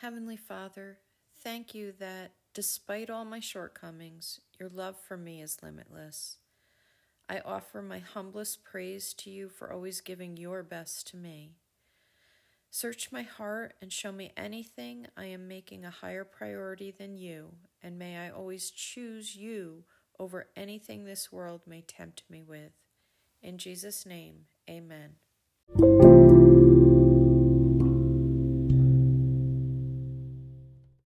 Heavenly Father, thank you that, despite all my shortcomings, your love for me is limitless. I offer my humblest praise to you for always giving your best to me. Search my heart and show me anything I am making a higher priority than you, and may I always choose you over anything this world may tempt me with. In Jesus' name, amen.